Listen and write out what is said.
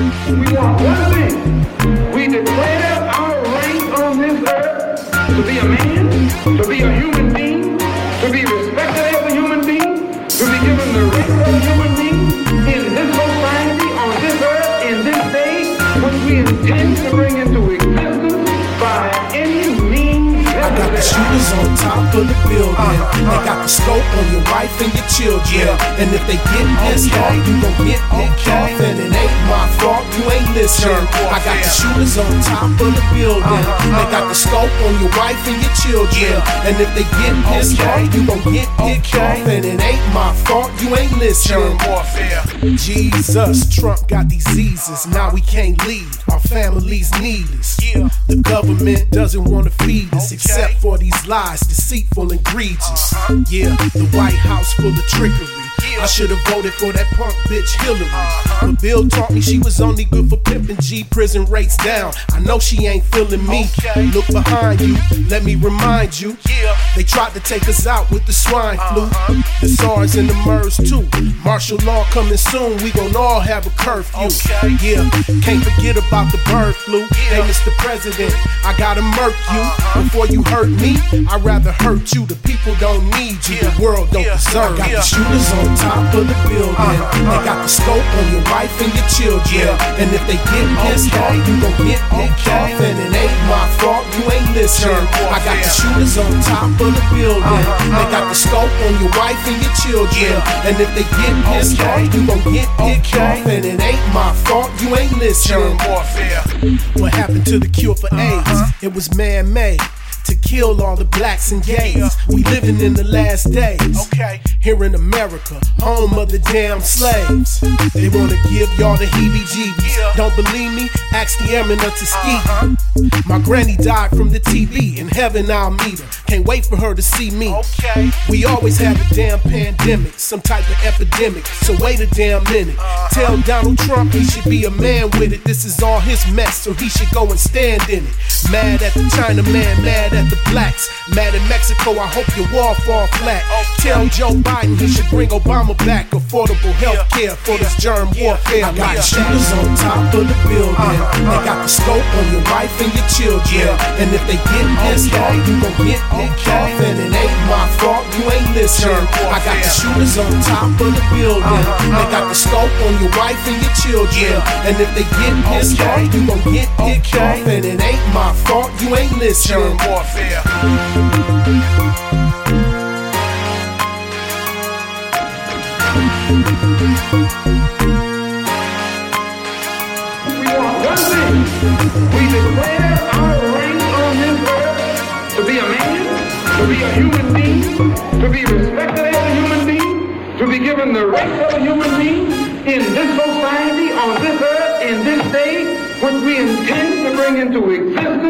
We want one thing. We declare our right on this earth to be a man, to be a human being, to be respected as a human being, to be given the rights of a human being in this society, on this earth, in this day, which we intend to bring into existence by any means I got the shooters on top of the building. Uh-huh. They got the scope on your wife and your children. And if they get pissed off, you gon' get pissed off. And it ain't my fault, you ain't listening. I got the shooters on top of the building. Uh-huh, they got the uh-huh. scope on your wife and your children. And if they get pissed off, you gon' get pissed off. And it ain't my fault, you ain't listening. Jesus, Trump got diseases, now we can't lead. Our families need us. The government doesn't wanna feed us, except for these lies, deceitful and egregious. Uh-huh. Yeah, the White House full of trickery. I should've voted for that punk bitch Hillary. But Bill taught me she was only good for pimping G. Prison rates down. I know she ain't feeling me. Look behind you, let me remind you. They tried to take us out with the swine flu, uh-huh. the SARS and the MERS too. Martial law coming soon, we gon' all have a curfew. Yeah, can't forget about the bird flu. Hey, Mr. President, I gotta murk you uh-huh. before you hurt me. I'd rather hurt you. The people don't need you. The world don't deserve. I got the shooters on top of the building. Uh-huh. They got the scope on your wife and your children. And if they get pissed off, you gon' get pissed off. And it ain't my fault, you ain't listening. I got the shooters on top of the building. Uh-huh. They got the scope on your wife and your children. And if they get pissed off, you gon' get pissed off. And it ain't my fault, you ain't listening. What happened to the cure for uh-huh. AIDS? It was man made. To kill all the blacks and gays. We living in the last days. Okay. Here in America, home of the damn slaves. They wanna give y'all the heebie jeebies. Don't believe me? Ask the men in Tuskegee. Uh-huh. My granny died from the TB. In heaven, I'll meet her. Can't wait for her to see me. Okay. We always have a damn pandemic, some type of epidemic. So wait a damn minute. Uh-huh. Tell Donald Trump he should be a man with it. This is all his mess, so he should go and stand in it. Mad at the China man, mad at the blacks. Mad in Mexico, I hope your wall fall flat. Tell Joe Biden he should bring Obama back. Affordable health care for this germ warfare. I got shooters on top of the building. Uh-huh, uh-huh. They got the scope on your wife and your children. And if they get pissed off, you gon' get pissed off. And it ain't. I got the shooters on top of the building. Uh-huh, they got the uh-huh. scope on your wife and your children. And if they get pissed off, you gon' get pissed off. And it ain't my fault, you ain't listening. We want one. We declare our right on this earth to be a man, to be a human being, to be respected as a human being, to be given the rights of a human being in this society, on this earth, in this day, which we intend to bring into existence